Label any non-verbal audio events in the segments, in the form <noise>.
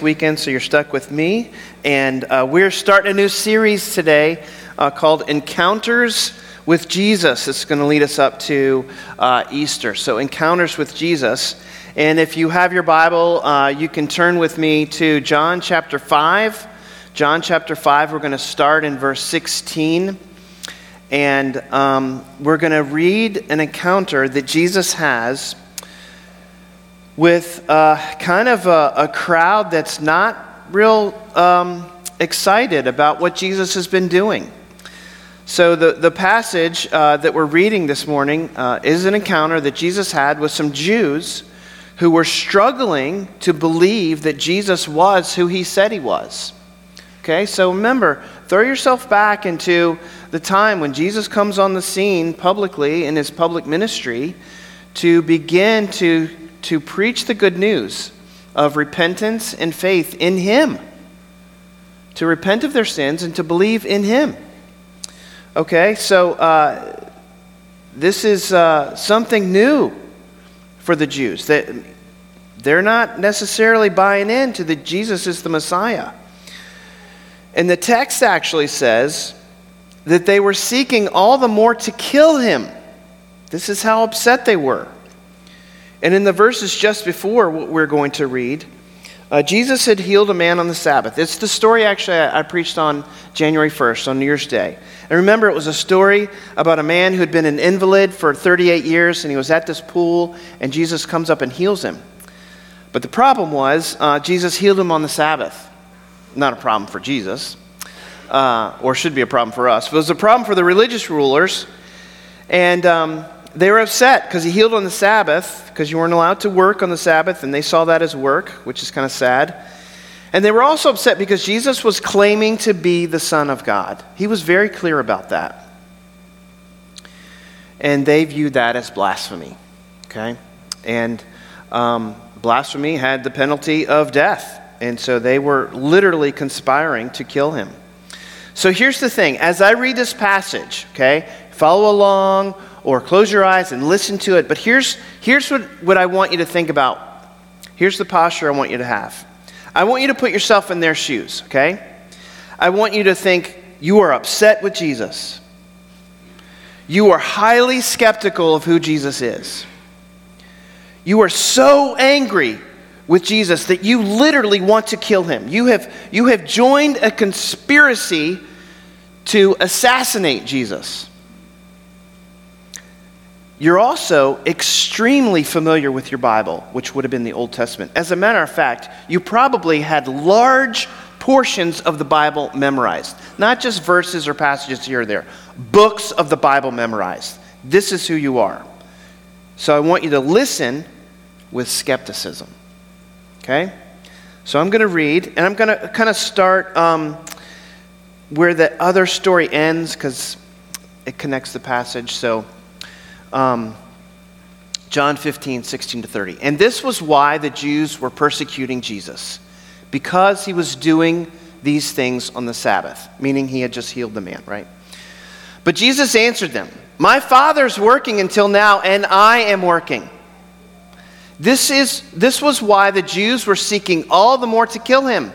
Weekend, so you're stuck with me. And uh, we're starting a new series today uh, called Encounters with Jesus. It's going to lead us up to uh, Easter. So, Encounters with Jesus. And if you have your Bible, uh, you can turn with me to John chapter 5. John chapter 5, we're going to start in verse 16. And um, we're going to read an encounter that Jesus has with uh, kind of a, a, crowd that's not real um, excited about what Jesus has been doing. So, the, the passage uh, that we're reading this morning uh, is an encounter that Jesus had with some Jews who were struggling to believe that Jesus was who he said he was. Okay, so remember, throw yourself back into the time when Jesus comes on the scene publicly in his public ministry to begin to to preach the good news of repentance and faith in Him, to repent of their sins and to believe in Him. Okay, so uh, this is uh, something new for the Jews that they're not necessarily buying into that Jesus is the Messiah. And the text actually says that they were seeking all the more to kill him. This is how upset they were. And in the verses just before what we're going to read, uh, Jesus had healed a man on the Sabbath. It's the story actually I, I preached on January 1st, on New Year's Day. And remember, it was a story about a man who had been an invalid for 38 years, and he was at this pool, and Jesus comes up and heals him. But the problem was, uh, Jesus healed him on the Sabbath. Not a problem for Jesus, uh, or should be a problem for us. But it was a problem for the religious rulers. And um, they were upset because he healed on the Sabbath, because you weren't allowed to work on the Sabbath, and they saw that as work, which is kind of sad. And they were also upset because Jesus was claiming to be the Son of God. He was very clear about that. And they viewed that as blasphemy. Okay? And um, blasphemy had the penalty of death. And so they were literally conspiring to kill him. So here's the thing as I read this passage, okay, follow along or close your eyes and listen to it. But here's, here's what, what I want you to think about. Here's the posture I want you to have. I want you to put yourself in their shoes, okay? I want you to think you are upset with Jesus. You are highly skeptical of who Jesus is. You are so angry with Jesus that you literally want to kill him. You have, you have joined a conspiracy to assassinate Jesus. You're also extremely familiar with your Bible, which would have been the Old Testament. As a matter of fact, you probably had large portions of the Bible memorized, not just verses or passages here or there, books of the Bible memorized. This is who you are. So I want you to listen with skepticism. Okay? So I'm going to read, and I'm going to kind of start um, where the other story ends because it connects the passage. So um, John 15, 16 to 30. And this was why the Jews were persecuting Jesus, because he was doing these things on the Sabbath, meaning he had just healed the man, right? But Jesus answered them, My Father's working until now, and I am working. This, is, this was why the Jews were seeking all the more to kill him.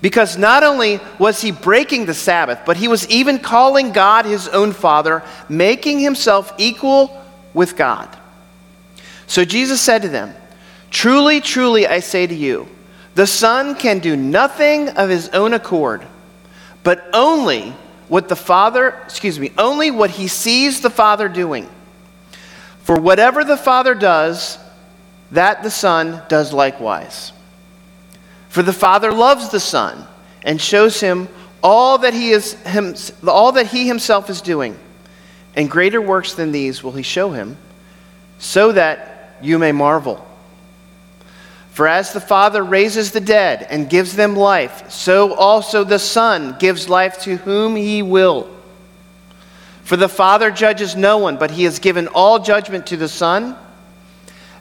Because not only was he breaking the Sabbath, but he was even calling God his own Father, making himself equal with God. So Jesus said to them, Truly, truly, I say to you, the Son can do nothing of his own accord, but only what the Father, excuse me, only what he sees the Father doing. For whatever the Father does, that the Son does likewise. For the Father loves the Son and shows him all that he is him, all that he himself is doing and greater works than these will he show him, so that you may marvel. For as the Father raises the dead and gives them life, so also the Son gives life to whom he will. For the Father judges no one, but he has given all judgment to the Son,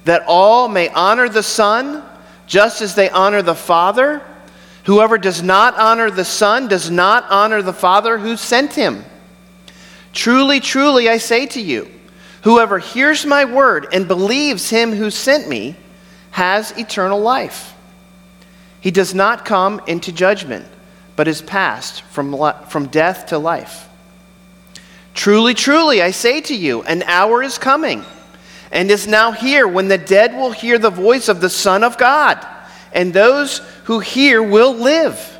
that all may honor the Son just as they honor the Father. Whoever does not honor the Son does not honor the Father who sent him. Truly, truly, I say to you, whoever hears my word and believes him who sent me has eternal life. He does not come into judgment, but is passed from, from death to life. Truly, truly, I say to you, an hour is coming and is now here when the dead will hear the voice of the Son of God, and those who hear will live.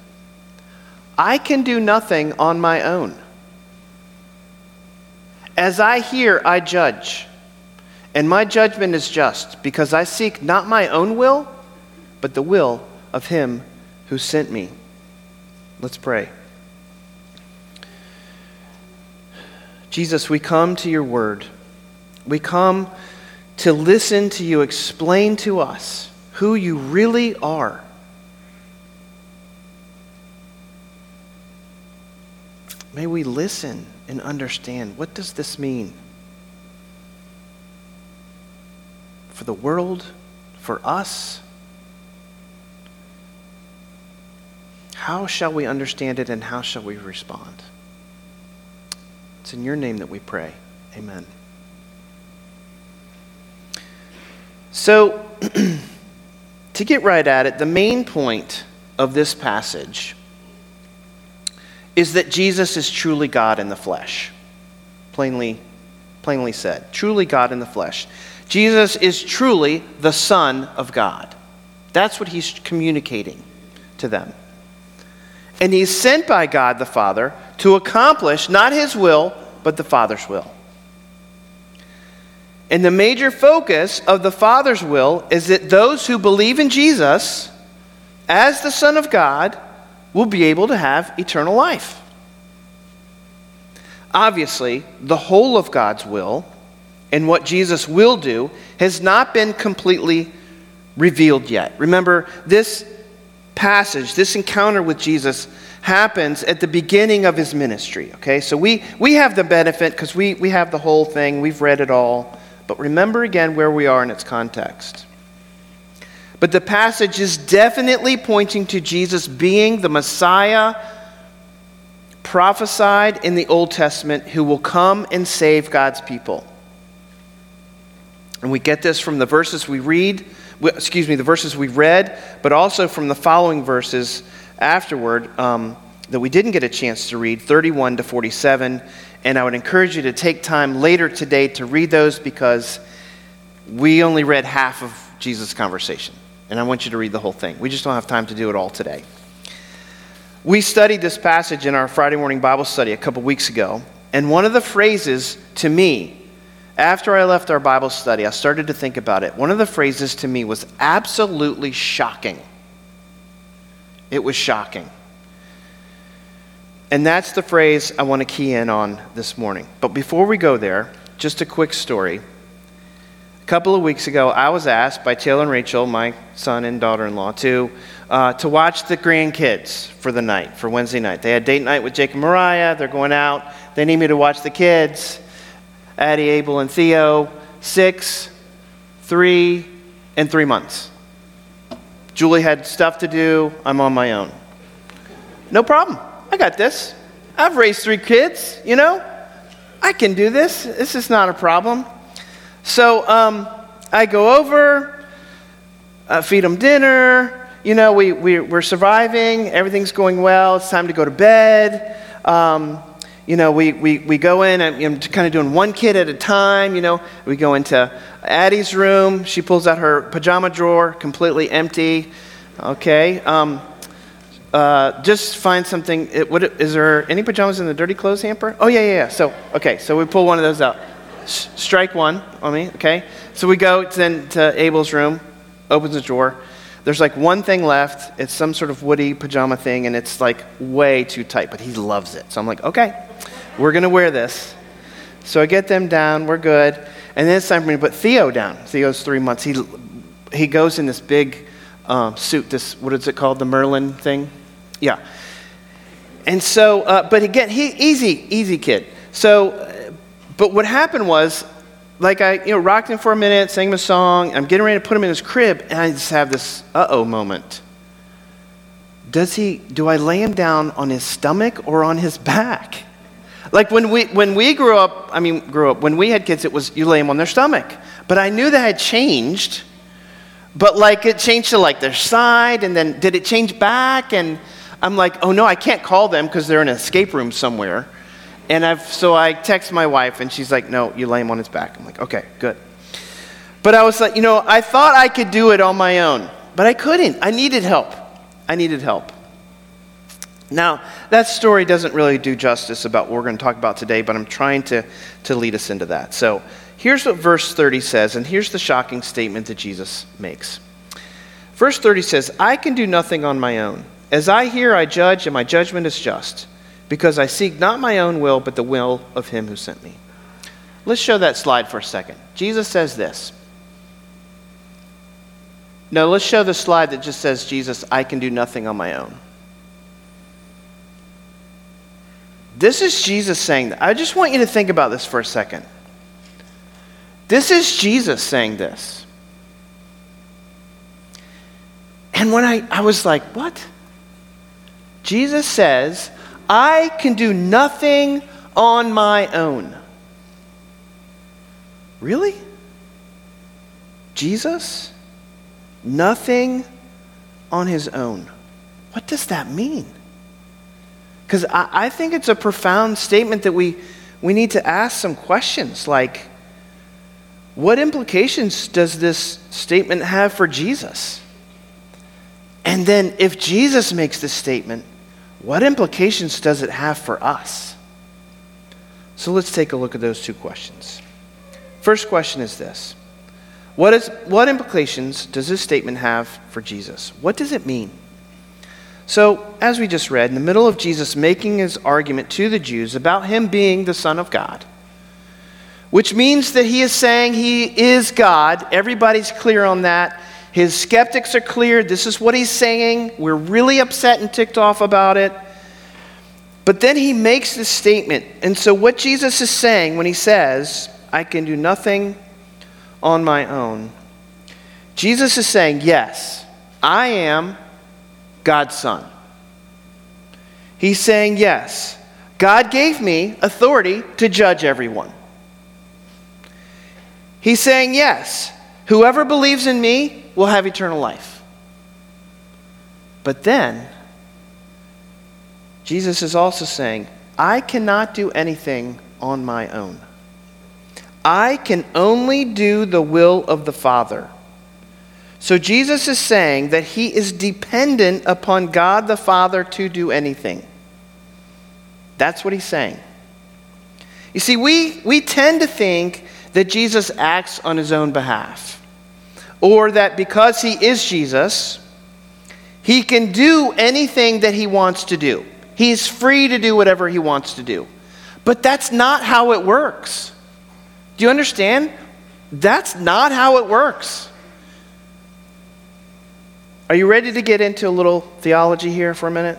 I can do nothing on my own. As I hear, I judge, and my judgment is just, because I seek not my own will, but the will of him who sent me. Let's pray. Jesus, we come to your word. We come to listen to you explain to us who you really are. May we listen and understand what does this mean for the world, for us? How shall we understand it and how shall we respond? It's in your name that we pray. Amen. So, <clears throat> to get right at it, the main point of this passage is that Jesus is truly God in the flesh. Plainly, plainly said, truly God in the flesh. Jesus is truly the Son of God. That's what he's communicating to them. And he's sent by God the Father to accomplish not his will, but the Father's will. And the major focus of the Father's will is that those who believe in Jesus as the Son of God will be able to have eternal life. Obviously, the whole of God's will and what Jesus will do has not been completely revealed yet. Remember, this passage, this encounter with Jesus, happens at the beginning of his ministry. Okay, so we, we have the benefit because we, we have the whole thing, we've read it all. But remember again where we are in its context. But the passage is definitely pointing to Jesus being the Messiah prophesied in the Old Testament who will come and save God's people. And we get this from the verses we read excuse me, the verses we read, but also from the following verses afterward um, that we didn't get a chance to read 31 to 47. And I would encourage you to take time later today to read those because we only read half of Jesus' conversation. And I want you to read the whole thing. We just don't have time to do it all today. We studied this passage in our Friday morning Bible study a couple weeks ago. And one of the phrases to me after I left our Bible study, I started to think about it. One of the phrases to me was absolutely shocking. It was shocking. And that's the phrase I want to key in on this morning. But before we go there, just a quick story. A couple of weeks ago, I was asked by Taylor and Rachel, my son and daughter in law, to, uh, to watch the grandkids for the night, for Wednesday night. They had date night with Jake and Mariah. They're going out. They need me to watch the kids. Addie, Abel, and Theo, six, three, and three months. Julie had stuff to do. I'm on my own. No problem. I got this. I've raised three kids, you know? I can do this. This is not a problem. So um, I go over, uh, feed them dinner. You know, we, we, we're surviving. Everything's going well. It's time to go to bed. Um, you know, we, we, we go in and I'm kind of doing one kid at a time. You know, we go into Addie's room. She pulls out her pajama drawer, completely empty. Okay. Um, uh, just find something. It, what, is there any pajamas in the dirty clothes hamper? Oh, yeah, yeah, yeah. So, okay, so we pull one of those out. Strike one on me, okay? So we go then to Abel's room, opens the drawer. There's like one thing left. It's some sort of woody pajama thing, and it's like way too tight, but he loves it. So I'm like, okay. We're going to wear this. So I get them down. We're good. And then it's time for me to put Theo down. Theo's three months. He, he goes in this big um, suit. This, what is it called? The Merlin thing? Yeah. And so, uh, but again, he, easy, easy kid. So, but what happened was, like I, you know, rocked him for a minute, sang him a song. I'm getting ready to put him in his crib, and I just have this uh-oh moment. Does he? Do I lay him down on his stomach or on his back? Like when we when we grew up, I mean, grew up when we had kids, it was you lay them on their stomach. But I knew that had changed. But like it changed to like their side, and then did it change back? And I'm like, oh no, I can't call them because they're in an escape room somewhere. And I've, so I text my wife, and she's like, no, you lay him on his back. I'm like, okay, good. But I was like, you know, I thought I could do it on my own, but I couldn't. I needed help. I needed help. Now, that story doesn't really do justice about what we're going to talk about today, but I'm trying to, to lead us into that. So here's what verse 30 says, and here's the shocking statement that Jesus makes. Verse 30 says, I can do nothing on my own. As I hear, I judge, and my judgment is just, because I seek not my own will, but the will of him who sent me. Let's show that slide for a second. Jesus says this. No, let's show the slide that just says, Jesus, I can do nothing on my own. This is Jesus saying that. I just want you to think about this for a second. This is Jesus saying this. And when I, I was like, what? Jesus says, I can do nothing on my own. Really? Jesus? Nothing on his own. What does that mean? Because I, I, think it's a profound statement that we, we need to ask some questions like, what implications does this statement have for Jesus? And then, if Jesus makes this statement, what implications does it have for us? So let's take a look at those two questions. First question is this what, is, what implications does this statement have for Jesus? What does it mean? So, as we just read, in the middle of Jesus making his argument to the Jews about him being the Son of God, which means that he is saying he is God, everybody's clear on that. His skeptics are clear. This is what he's saying. We're really upset and ticked off about it. But then he makes this statement. And so, what Jesus is saying when he says, I can do nothing on my own, Jesus is saying, Yes, I am God's Son. He's saying, Yes, God gave me authority to judge everyone. He's saying, Yes, whoever believes in me will have eternal life. But then, Jesus is also saying, I cannot do anything on my own. I can only do the will of the Father. So Jesus is saying that he is dependent upon God the Father to do anything. That's what he's saying. You see, we, we tend to think that Jesus acts on his own behalf, or that because he is Jesus, he can do anything that he wants to do. He's free to do whatever he wants to do. But that's not how it works. Do you understand? That's not how it works. Are you ready to get into a little theology here for a minute?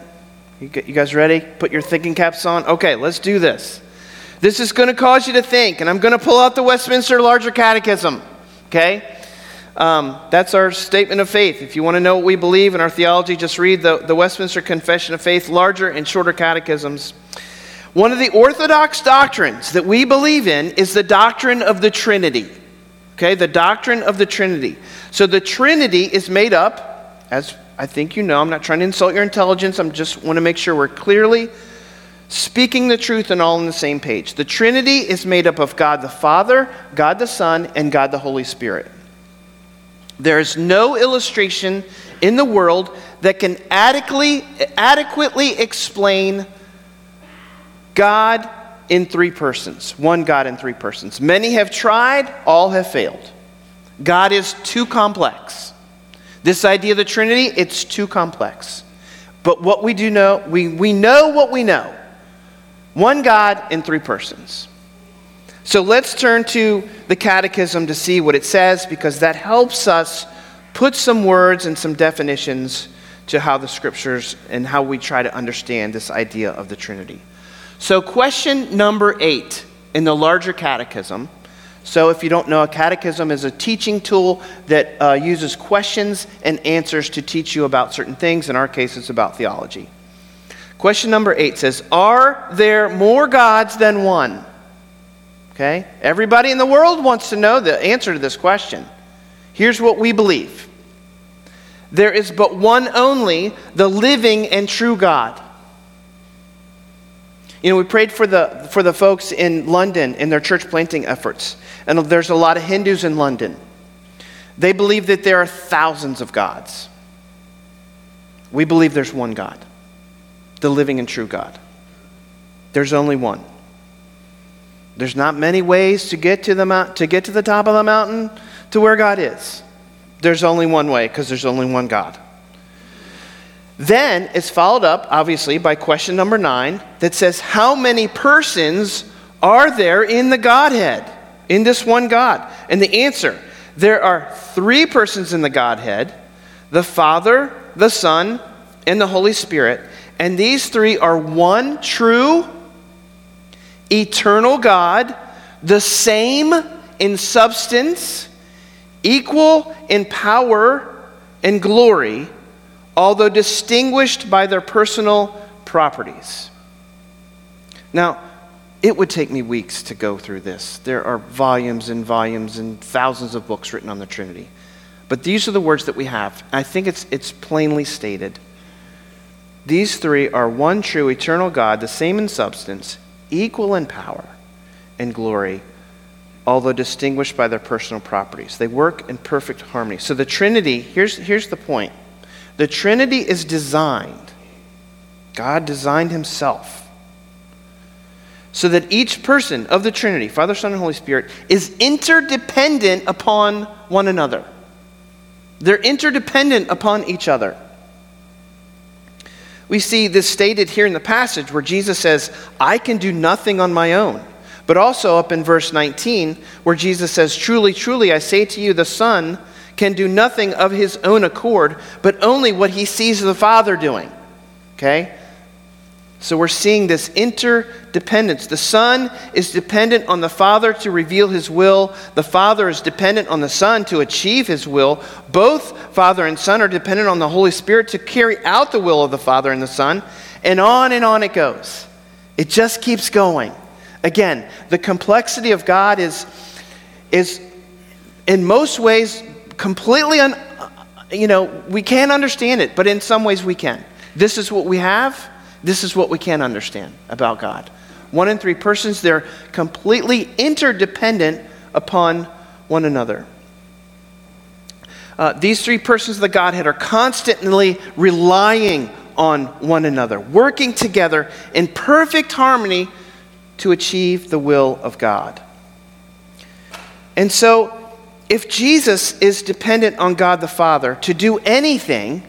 You guys ready? Put your thinking caps on. Okay, let's do this. This is going to cause you to think, and I'm going to pull out the Westminster Larger Catechism. Okay? Um, that's our statement of faith. If you want to know what we believe in our theology, just read the, the Westminster Confession of Faith, larger and shorter catechisms. One of the orthodox doctrines that we believe in is the doctrine of the Trinity. Okay, the doctrine of the Trinity. So the Trinity is made up as I think you know, I'm not trying to insult your intelligence. I just want to make sure we're clearly speaking the truth and all on the same page. The Trinity is made up of God the Father, God the Son, and God the Holy Spirit. There is no illustration in the world that can adequately, adequately explain God in three persons, one God in three persons. Many have tried, all have failed. God is too complex. This idea of the Trinity, it's too complex. But what we do know, we, we know what we know one God in three persons. So let's turn to the Catechism to see what it says because that helps us put some words and some definitions to how the scriptures and how we try to understand this idea of the Trinity. So, question number eight in the larger catechism. So, if you don't know, a catechism is a teaching tool that uh, uses questions and answers to teach you about certain things. In our case, it's about theology. Question number eight says Are there more gods than one? Okay? Everybody in the world wants to know the answer to this question. Here's what we believe there is but one only, the living and true God. You know, we prayed for the, for the folks in London in their church planting efforts. And there's a lot of Hindus in London. They believe that there are thousands of gods. We believe there's one God, the living and true God. There's only one. There's not many ways to get to the, mount, to, get to the top of the mountain to where God is. There's only one way because there's only one God. Then it's followed up, obviously, by question number nine that says, How many persons are there in the Godhead, in this one God? And the answer there are three persons in the Godhead the Father, the Son, and the Holy Spirit. And these three are one true, eternal God, the same in substance equal in power and glory, although distinguished by their personal properties. Now, it would take me weeks to go through this. There are volumes and volumes and thousands of books written on the Trinity. But these are the words that we have. I think it's, it's plainly stated. These three are one true eternal God, the same in substance, equal in power and glory, although distinguished by their personal properties. They work in perfect harmony. So the Trinity, here's, here's the point the Trinity is designed, God designed Himself, so that each person of the Trinity, Father, Son, and Holy Spirit, is interdependent upon one another. They're interdependent upon each other. We see this stated here in the passage where Jesus says, I can do nothing on my own. But also up in verse 19, where Jesus says, Truly, truly, I say to you, the Son can do nothing of his own accord, but only what he sees the Father doing. Okay? So we're seeing this interdependence. The Son is dependent on the Father to reveal His will. The Father is dependent on the Son to achieve His will. Both Father and Son are dependent on the Holy Spirit to carry out the will of the Father and the Son. And on and on it goes. It just keeps going. Again, the complexity of God is, is in most ways completely, un, you know, we can't understand it, but in some ways we can. This is what we have. This is what we can understand about God. One in three persons, they're completely interdependent upon one another. Uh, these three persons of the Godhead are constantly relying on one another, working together in perfect harmony to achieve the will of God. And so, if Jesus is dependent on God the Father to do anything,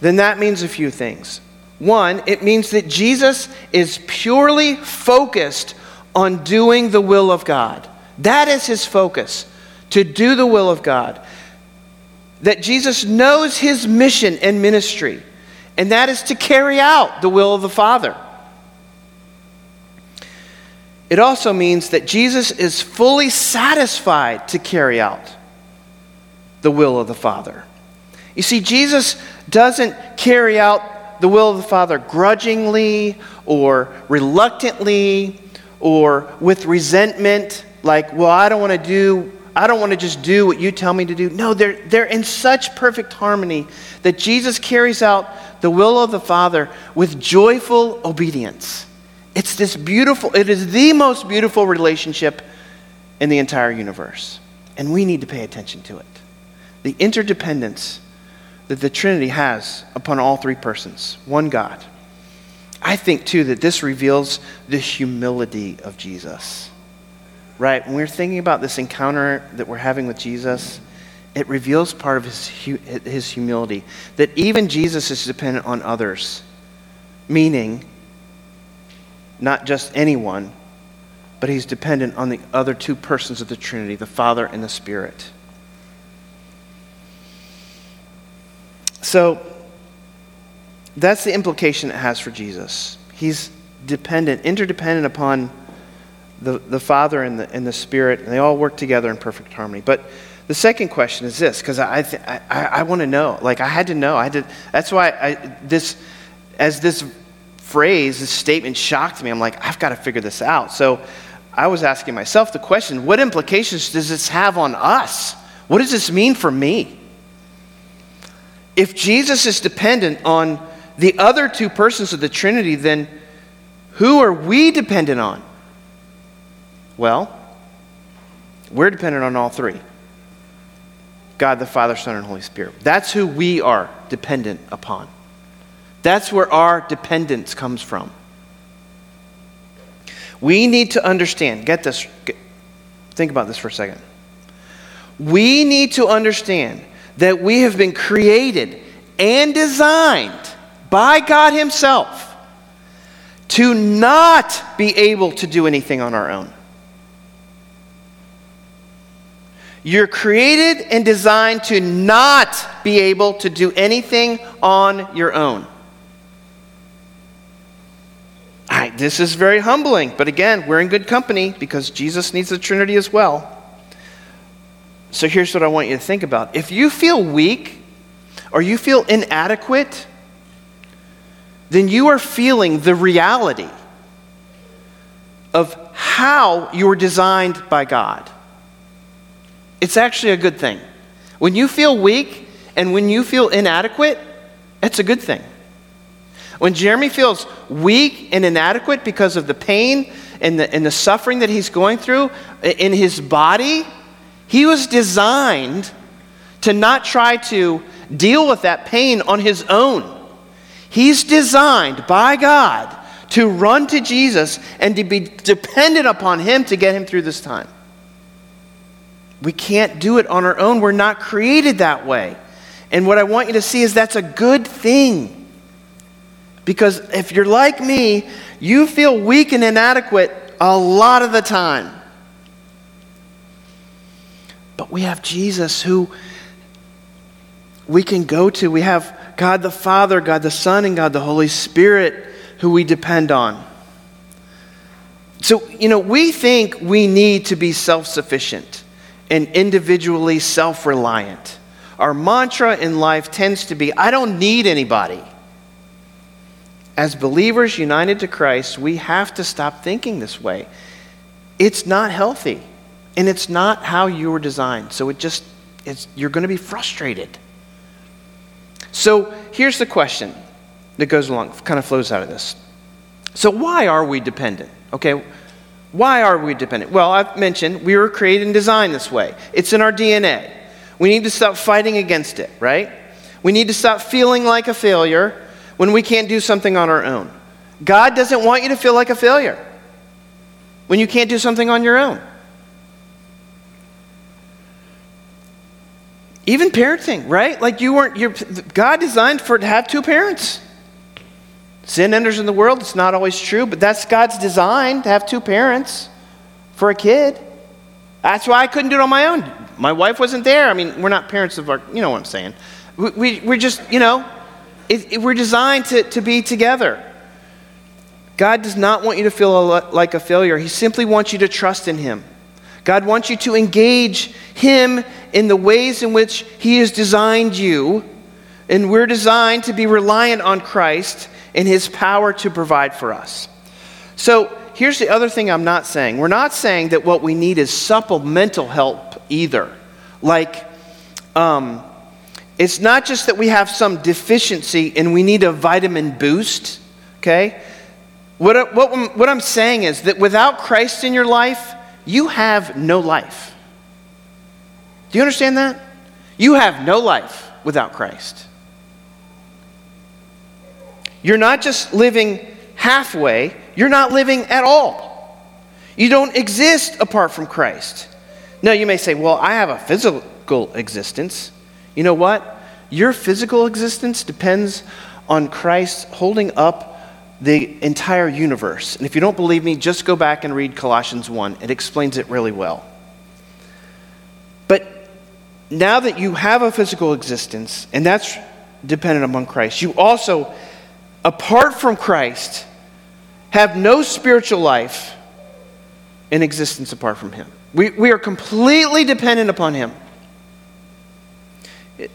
then that means a few things. One, it means that Jesus is purely focused on doing the will of God. That is his focus, to do the will of God. That Jesus knows his mission and ministry, and that is to carry out the will of the Father. It also means that Jesus is fully satisfied to carry out the will of the Father. You see, Jesus doesn't carry out the will of the Father grudgingly or reluctantly or with resentment, like, well, I don't want to do, I don't want to just do what you tell me to do. No, they're, they're in such perfect harmony that Jesus carries out the will of the Father with joyful obedience. It's this beautiful, it is the most beautiful relationship in the entire universe. And we need to pay attention to it. The interdependence that the Trinity has upon all three persons, one God. I think, too, that this reveals the humility of Jesus. Right? When we're thinking about this encounter that we're having with Jesus, it reveals part of his, his humility. That even Jesus is dependent on others, meaning not just anyone, but he's dependent on the other two persons of the Trinity, the Father and the Spirit. So that's the implication it has for Jesus. He's dependent, interdependent upon the, the Father and the, and the Spirit, and they all work together in perfect harmony. But the second question is this, because I, th- I, I, I want to know. Like, I had to know. I had to, that's why I, this, as this phrase, this statement shocked me, I'm like, I've got to figure this out. So I was asking myself the question what implications does this have on us? What does this mean for me? If Jesus is dependent on the other two persons of the Trinity, then who are we dependent on? Well, we're dependent on all three God the Father, Son, and Holy Spirit. That's who we are dependent upon. That's where our dependence comes from. We need to understand, get this, get, think about this for a second. We need to understand that we have been created and designed by God Himself to not be able to do anything on our own. You're created and designed to not be able to do anything on your own. I, this is very humbling, but again, we're in good company because Jesus needs the Trinity as well. So here's what I want you to think about. If you feel weak or you feel inadequate, then you are feeling the reality of how you were designed by God. It's actually a good thing. When you feel weak and when you feel inadequate, it's a good thing. When Jeremy feels weak and inadequate because of the pain and the, and the suffering that he's going through in his body, he was designed to not try to deal with that pain on his own. He's designed by God to run to Jesus and to be dependent upon Him to get him through this time. We can't do it on our own. We're not created that way. And what I want you to see is that's a good thing. Because if you're like me, you feel weak and inadequate a lot of the time. But we have Jesus who we can go to. We have God the Father, God the Son, and God the Holy Spirit who we depend on. So, you know, we think we need to be self sufficient and individually self reliant. Our mantra in life tends to be I don't need anybody. As believers united to Christ, we have to stop thinking this way. It's not healthy, and it's not how you were designed. So it just, it's, you're going to be frustrated. So here's the question that goes along, kind of flows out of this. So, why are we dependent? Okay, why are we dependent? Well, I've mentioned we were created and designed this way, it's in our DNA. We need to stop fighting against it, right? We need to stop feeling like a failure when we can't do something on our own. God doesn't want you to feel like a failure when you can't do something on your own. Even parenting, right? Like you weren't, you God designed for to have two parents. Sin enters in the world. It's not always true, but that's God's design to have two parents for a kid. That's why I couldn't do it on my own. My wife wasn't there. I mean, we're not parents of our, you know what I'm saying. We, we, we're just, you know, it, it, we're designed to, to be together. God does not want you to feel a, like a failure. He simply wants you to trust in Him. God wants you to engage Him in the ways in which He has designed you. And we're designed to be reliant on Christ in his power to provide for us. So here's the other thing I'm not saying. We're not saying that what we need is supplemental help either. Like, um, it's not just that we have some deficiency and we need a vitamin boost, okay? What, what, what I'm saying is that without Christ in your life, you have no life. Do you understand that? You have no life without Christ. You're not just living halfway, you're not living at all. You don't exist apart from Christ. Now, you may say, well, I have a physical existence. You know what? Your physical existence depends on Christ holding up the entire universe. And if you don't believe me, just go back and read Colossians 1. It explains it really well. Now that you have a physical existence, and that's dependent upon Christ. You also, apart from Christ, have no spiritual life in existence apart from Him. We, we are completely dependent upon Him.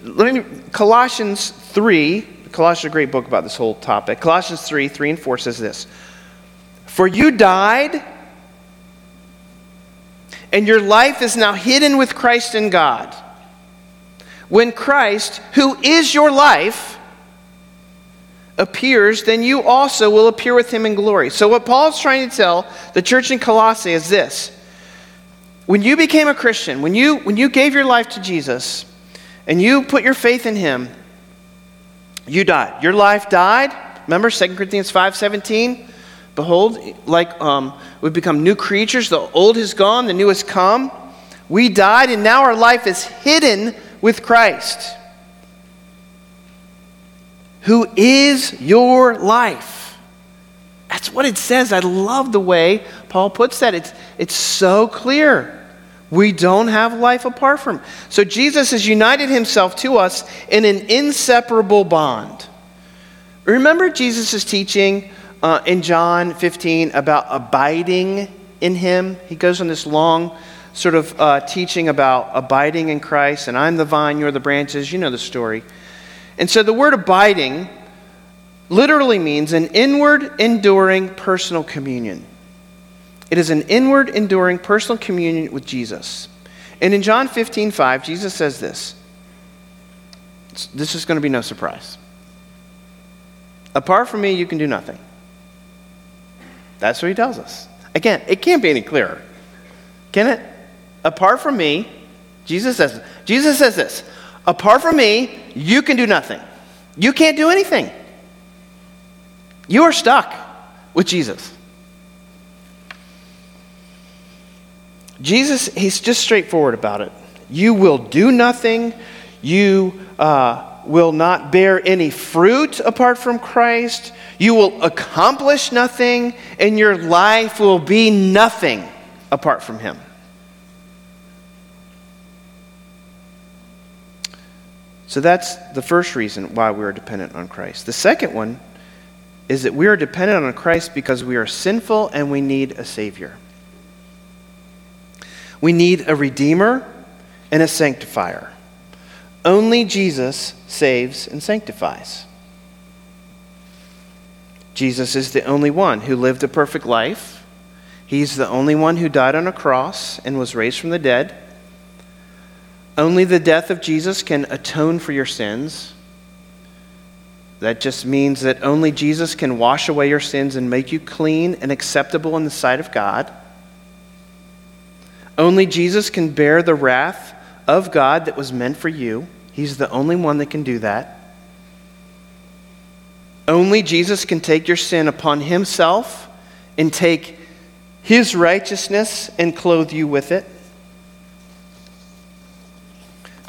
Let me, Colossians 3, Colossians is a great book about this whole topic. Colossians 3, 3 and 4 says this For you died, and your life is now hidden with Christ in God. When Christ, who is your life, appears, then you also will appear with him in glory. So, what Paul's trying to tell the church in Colossae is this when you became a Christian, when you, when you gave your life to Jesus, and you put your faith in him, you died. Your life died. Remember 2 Corinthians 5:17? Behold, like um, we've become new creatures. The old has gone, the new has come. We died, and now our life is hidden with Christ, who is your life. That's what it says. I love the way Paul puts that. It's, it's so clear. We don't have life apart from. So Jesus has united himself to us in an inseparable bond. Remember Jesus' teaching uh, in John 15 about abiding in him? He goes on this long sort of uh, teaching about abiding in Christ, and I'm the vine, you're the branches. You know the story. And so the word abiding literally means an inward, enduring personal communion. It is an inward, enduring personal communion with Jesus. And in John 15, 5, Jesus says this. This is going to be no surprise. Apart from me, you can do nothing. That's what he tells us. Again, it can't be any clearer. Can it? Apart from me, Jesus says, Jesus says this. Apart from me, you can do nothing. You can't do anything. You are stuck with Jesus. Jesus, he's just straightforward about it. You will do nothing. You uh, will not bear any fruit apart from Christ. You will accomplish nothing, and your life will be nothing apart from Him. So that's the first reason why we are dependent on Christ. The second one is that we are dependent on Christ because we are sinful and we need a Savior. We need a Redeemer and a Sanctifier. Only Jesus saves and sanctifies. Jesus is the only one who lived a perfect life. He's the only one who died on a cross and was raised from the dead. Only the death of Jesus can atone for your sins. That just means that only Jesus can wash away your sins and make you clean and acceptable in the sight of God. Only Jesus can bear the wrath of God that was meant for you. He's the only one that can do that. Only Jesus can take your sin upon himself and take his righteousness and clothe you with it.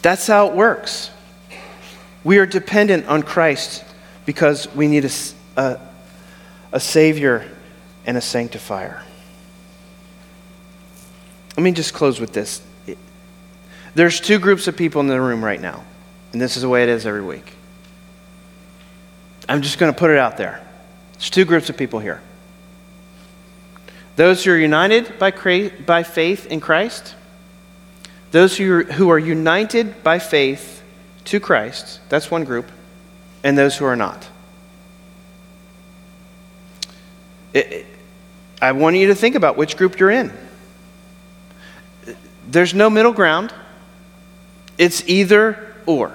That's how it works. We are dependent on Christ because we need a, a, a Savior and a sanctifier. Let me just close with this. There's two groups of people in the room right now, and this is the way it is every week. I'm just going to put it out there. There's two groups of people here those who are united by, by faith in Christ, those who are, who are united by faith to Christ, that's one group, and those who are not. It, it, I want you to think about which group you're in. There's no middle ground. It's either or.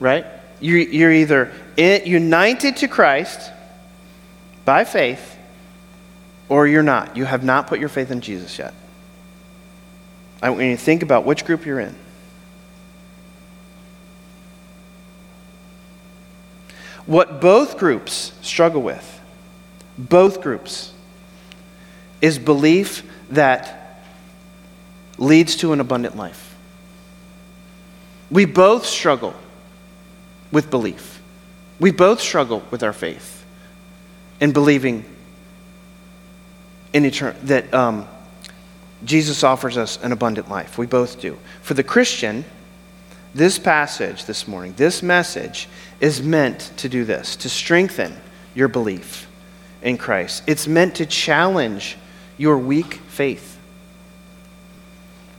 Right? You're, you're either in, united to Christ by faith, or you're not. You have not put your faith in Jesus yet. I want you to think about which group you're in. What both groups struggle with, both groups, is belief that leads to an abundant life. We both struggle with belief. We both struggle with our faith in believing in etern- that um, Jesus offers us an abundant life. We both do. For the Christian, This passage this morning, this message, is meant to do this to strengthen your belief in Christ. It's meant to challenge your weak faith.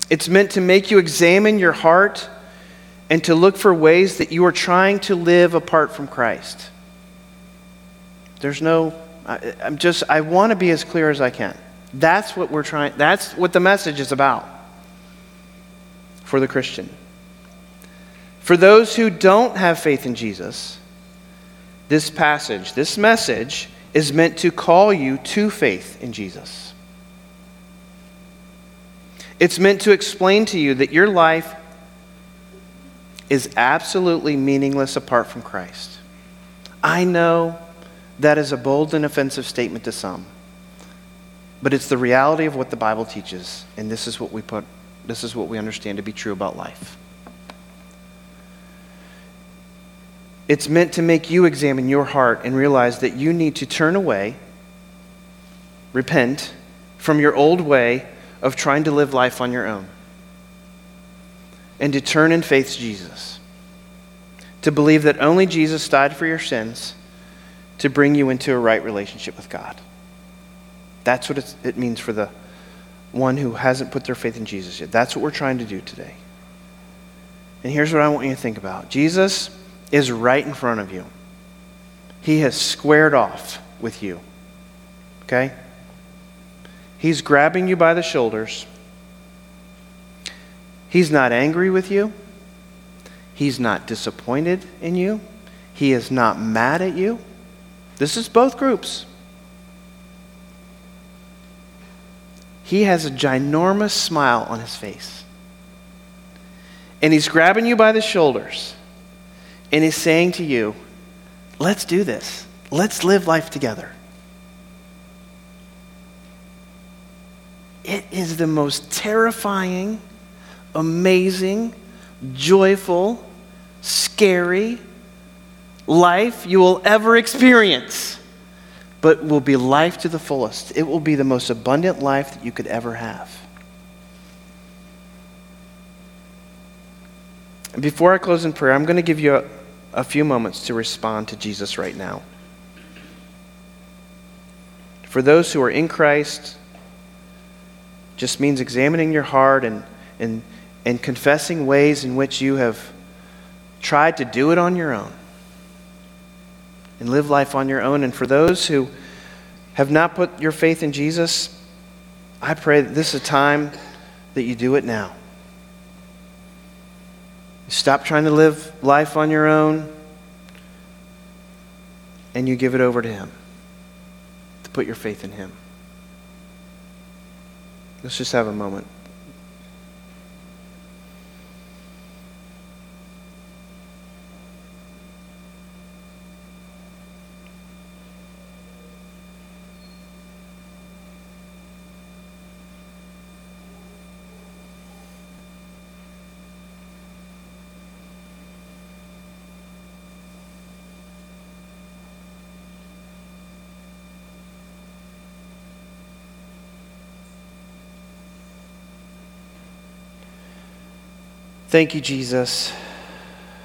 It's meant to make you examine your heart and to look for ways that you are trying to live apart from Christ. There's no, I, am just, I want to be as clear as I can. That's what we're trying, that's what the message is about for the Christian. For those who don't have faith in Jesus, this passage, this message, is meant to call you to faith in Jesus. It's meant to explain to you that your life is absolutely meaningless apart from Christ. I know that is a bold and offensive statement to some, but it's the reality of what the Bible teaches, and this is what we put this is what we understand to be true about life. It's meant to make you examine your heart and realize that you need to turn away, repent from your old way of trying to live life on your own, and to turn in faith to Jesus. To believe that only Jesus died for your sins to bring you into a right relationship with God. That's what it means for the one who hasn't put their faith in Jesus yet. That's what we're trying to do today. And here's what I want you to think about Jesus is right in front of you. He has squared off with you. Okay? He's grabbing you by the shoulders. He's not angry with you. He's not disappointed in you. He is not mad at you. This is both groups. He has a ginormous smile on his face. And he's grabbing you by the shoulders and he's saying to you, let's do this. Let's live life together. It is the most terrifying, amazing, joyful, scary life you will ever experience, but will be life to the fullest. It will be the most abundant life that you could ever have. Before I close in prayer, I'm going to give you a, a few moments to respond to Jesus right now. For those who are in Christ, just means examining your heart and, and, and confessing ways in which you have tried to do it on your own and live life on your own. And for those who have not put your faith in Jesus, I pray that this is a time that you do it now. Stop trying to live life on your own and you give it over to Him to put your faith in Him. Let's just have a moment. Thank you, Jesus,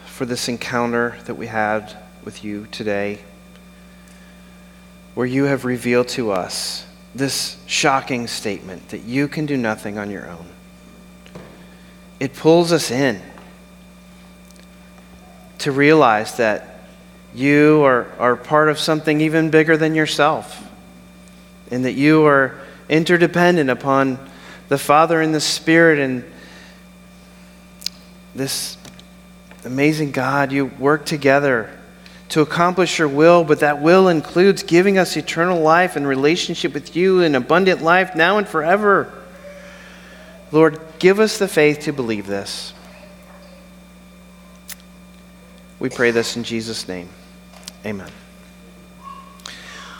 for this encounter that we had with you today, where you have revealed to us this shocking statement that you can do nothing on your own. It pulls us in to realize that you are, are part of something even bigger than yourself, and that you are interdependent upon the Father and the Spirit and this amazing God, you work together to accomplish your will, but that will includes giving us eternal life and relationship with you and abundant life now and forever. Lord, give us the faith to believe this. We pray this in Jesus' name. Amen.